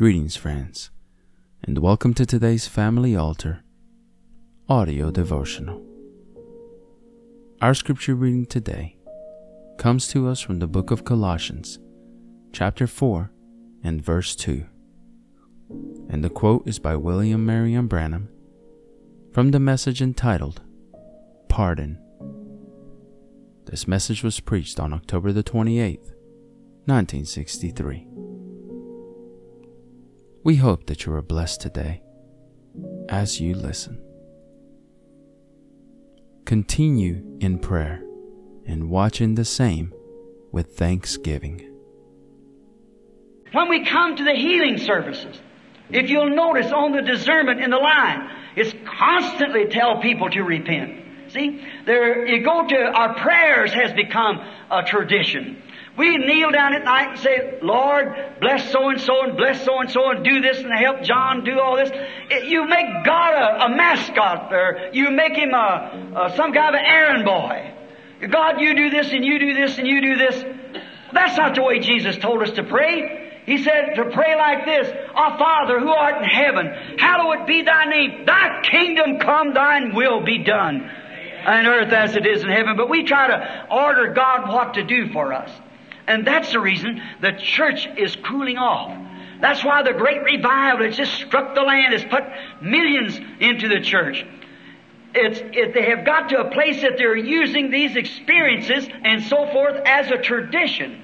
Greetings, friends, and welcome to today's Family Altar audio devotional. Our scripture reading today comes to us from the book of Colossians, chapter 4, and verse 2. And the quote is by William Marion Branham from the message entitled Pardon. This message was preached on October the 28th, 1963. We hope that you are blessed today as you listen. Continue in prayer and watching the same with thanksgiving. When we come to the healing services, if you'll notice on the discernment in the line, it's constantly tell people to repent. See, there you go to our prayers has become a tradition. We kneel down at night and say, Lord, bless so and so and bless so and so and do this and help John do all this. It, you make God a, a mascot there. you make him a, a, some kind of an errand boy. God, you do this and you do this and you do this. That's not the way Jesus told us to pray. He said to pray like this, Our Father who art in heaven, hallowed be thy name. Thy kingdom come, thine will be done on earth as it is in heaven. But we try to order God what to do for us. And that's the reason the church is cooling off. That's why the great revival has just struck the land, has put millions into the church. It's, it, they have got to a place that they're using these experiences and so forth as a tradition.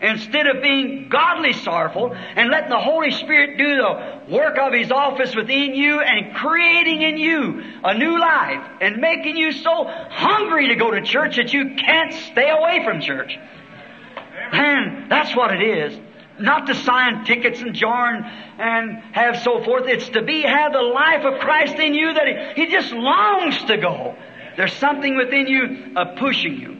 Instead of being godly sorrowful and letting the Holy Spirit do the work of His office within you and creating in you a new life and making you so hungry to go to church that you can't stay away from church. And that's what it is. Not to sign tickets and join and have so forth. It's to be, have the life of Christ in you that He, he just longs to go. There's something within you uh, pushing you.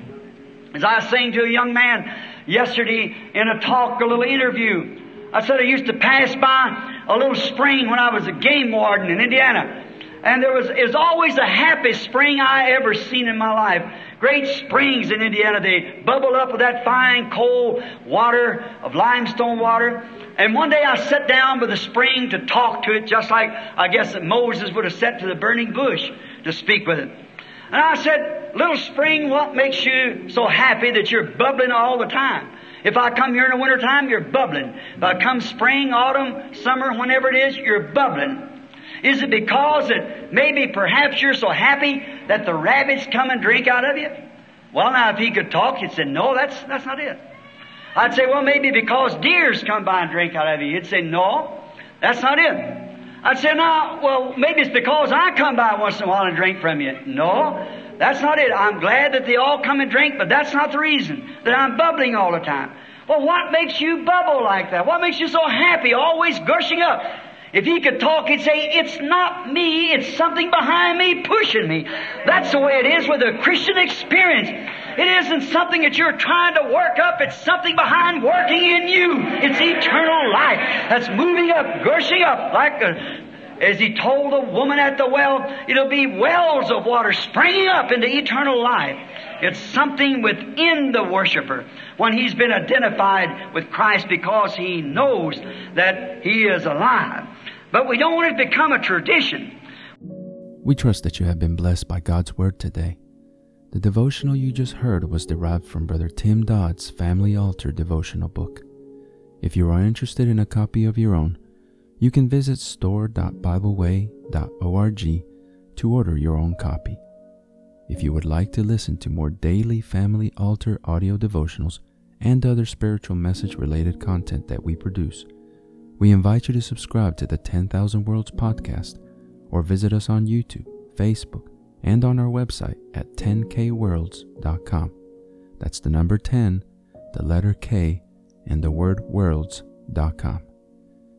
As I was saying to a young man yesterday in a talk, a little interview, I said I used to pass by a little spring when I was a game warden in Indiana. And there was, it was always the happiest spring I ever seen in my life. Great springs in Indiana. They bubble up with that fine cold water of limestone water. And one day I sat down by the spring to talk to it, just like I guess that Moses would have sat to the burning bush to speak with it. And I said, little spring, what makes you so happy that you're bubbling all the time? If I come here in the wintertime, you're bubbling. If I come spring, autumn, summer, whenever it is, you're bubbling. Is it because that maybe perhaps you're so happy that the rabbits come and drink out of you? Well, now, if he could talk, he'd say, no, that's, that's not it. I'd say, well, maybe because deers come by and drink out of you. He'd say, no, that's not it. I'd say, no, well, maybe it's because I come by once in a while and drink from you. No, that's not it. I'm glad that they all come and drink, but that's not the reason that I'm bubbling all the time. Well, what makes you bubble like that? What makes you so happy, always gushing up? If he could talk, he'd say, It's not me, it's something behind me pushing me. That's the way it is with a Christian experience. It isn't something that you're trying to work up, it's something behind working in you. It's eternal life that's moving up, gushing up like a as he told the woman at the well, it'll be wells of water springing up into eternal life. It's something within the worshiper when he's been identified with Christ because he knows that he is alive. But we don't want it to become a tradition. We trust that you have been blessed by God's Word today. The devotional you just heard was derived from Brother Tim Dodd's Family Altar devotional book. If you are interested in a copy of your own, you can visit store.bibleway.org to order your own copy. If you would like to listen to more daily Family Altar audio devotionals and other spiritual message related content that we produce, we invite you to subscribe to the 10,000 Worlds podcast or visit us on YouTube, Facebook, and on our website at 10kworlds.com. That's the number 10, the letter K, and the word worlds.com.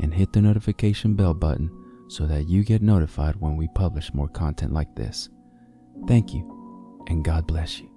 and hit the notification bell button so that you get notified when we publish more content like this. Thank you, and God bless you.